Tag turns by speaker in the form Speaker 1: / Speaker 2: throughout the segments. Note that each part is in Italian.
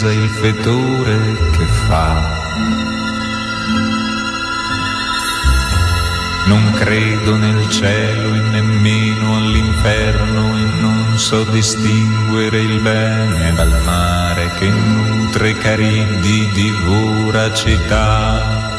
Speaker 1: Chiesa il fetore che fa. Non credo nel cielo e nemmeno all'inferno e non so distinguere il bene dal mare che nutre cariddi di voracità.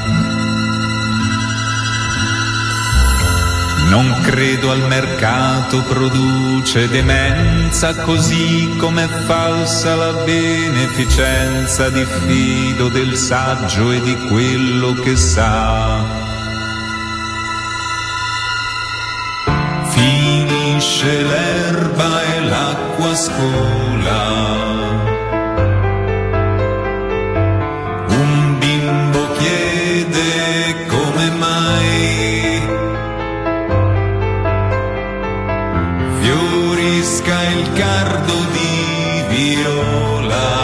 Speaker 1: Non credo al mercato, produce demenza, così come è falsa la beneficenza, diffido del saggio e di quello che sa. Finisce l'erba e l'acqua scola fiorisca il cardo di viola.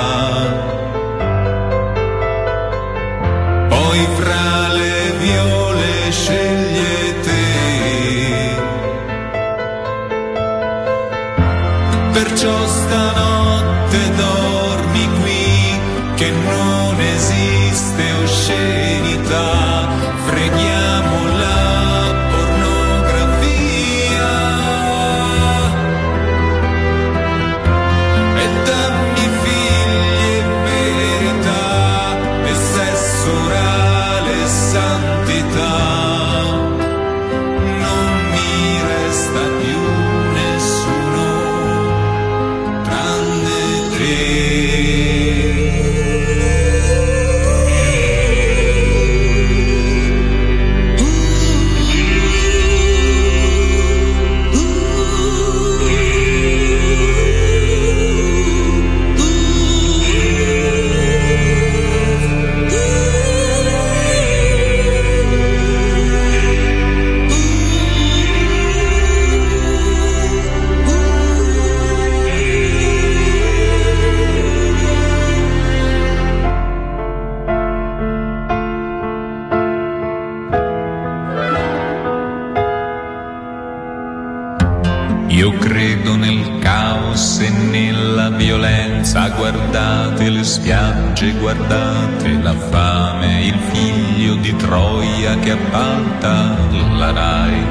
Speaker 1: Troia che appalta la RAI.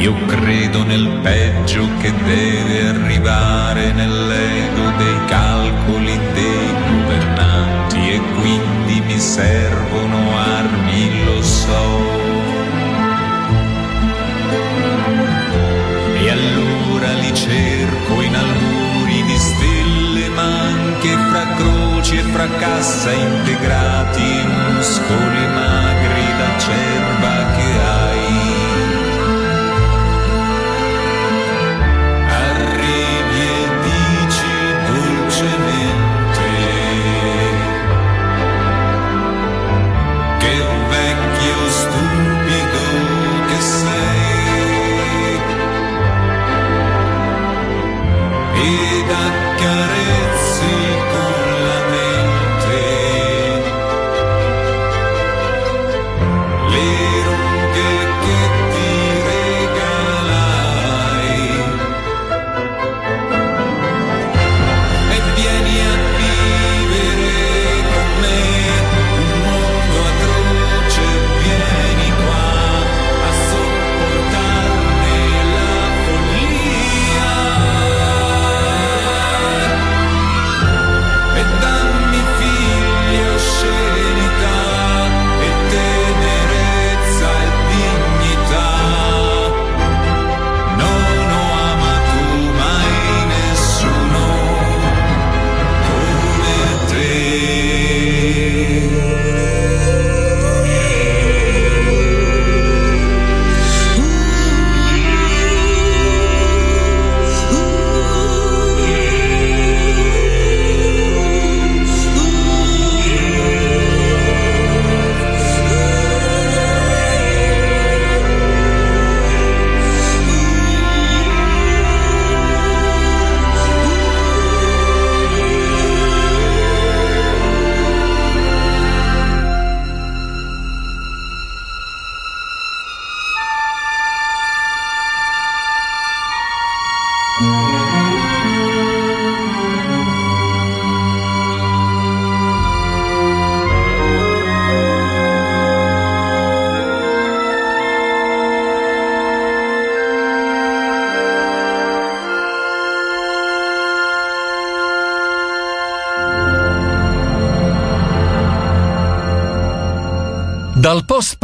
Speaker 1: Io credo nel peggio che deve arrivare nell'ego dei cani casa integrati muscoli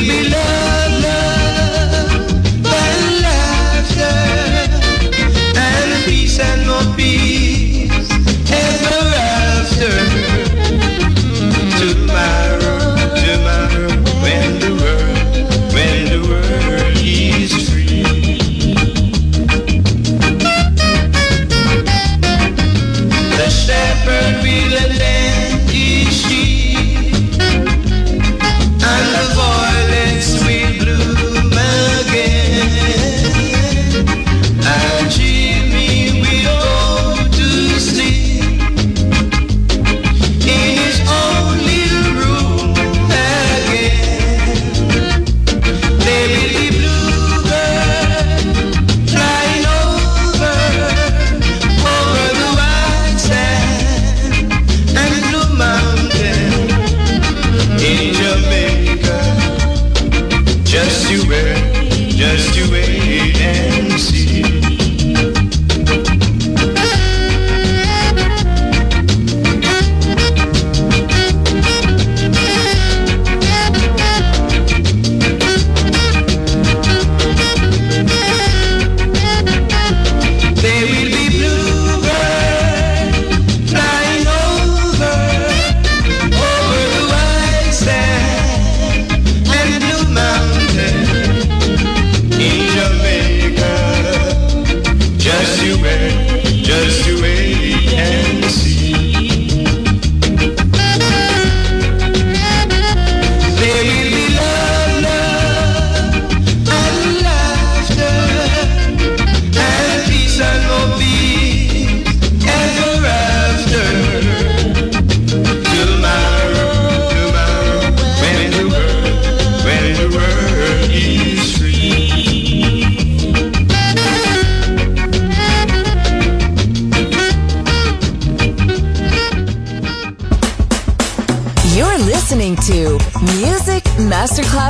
Speaker 2: will be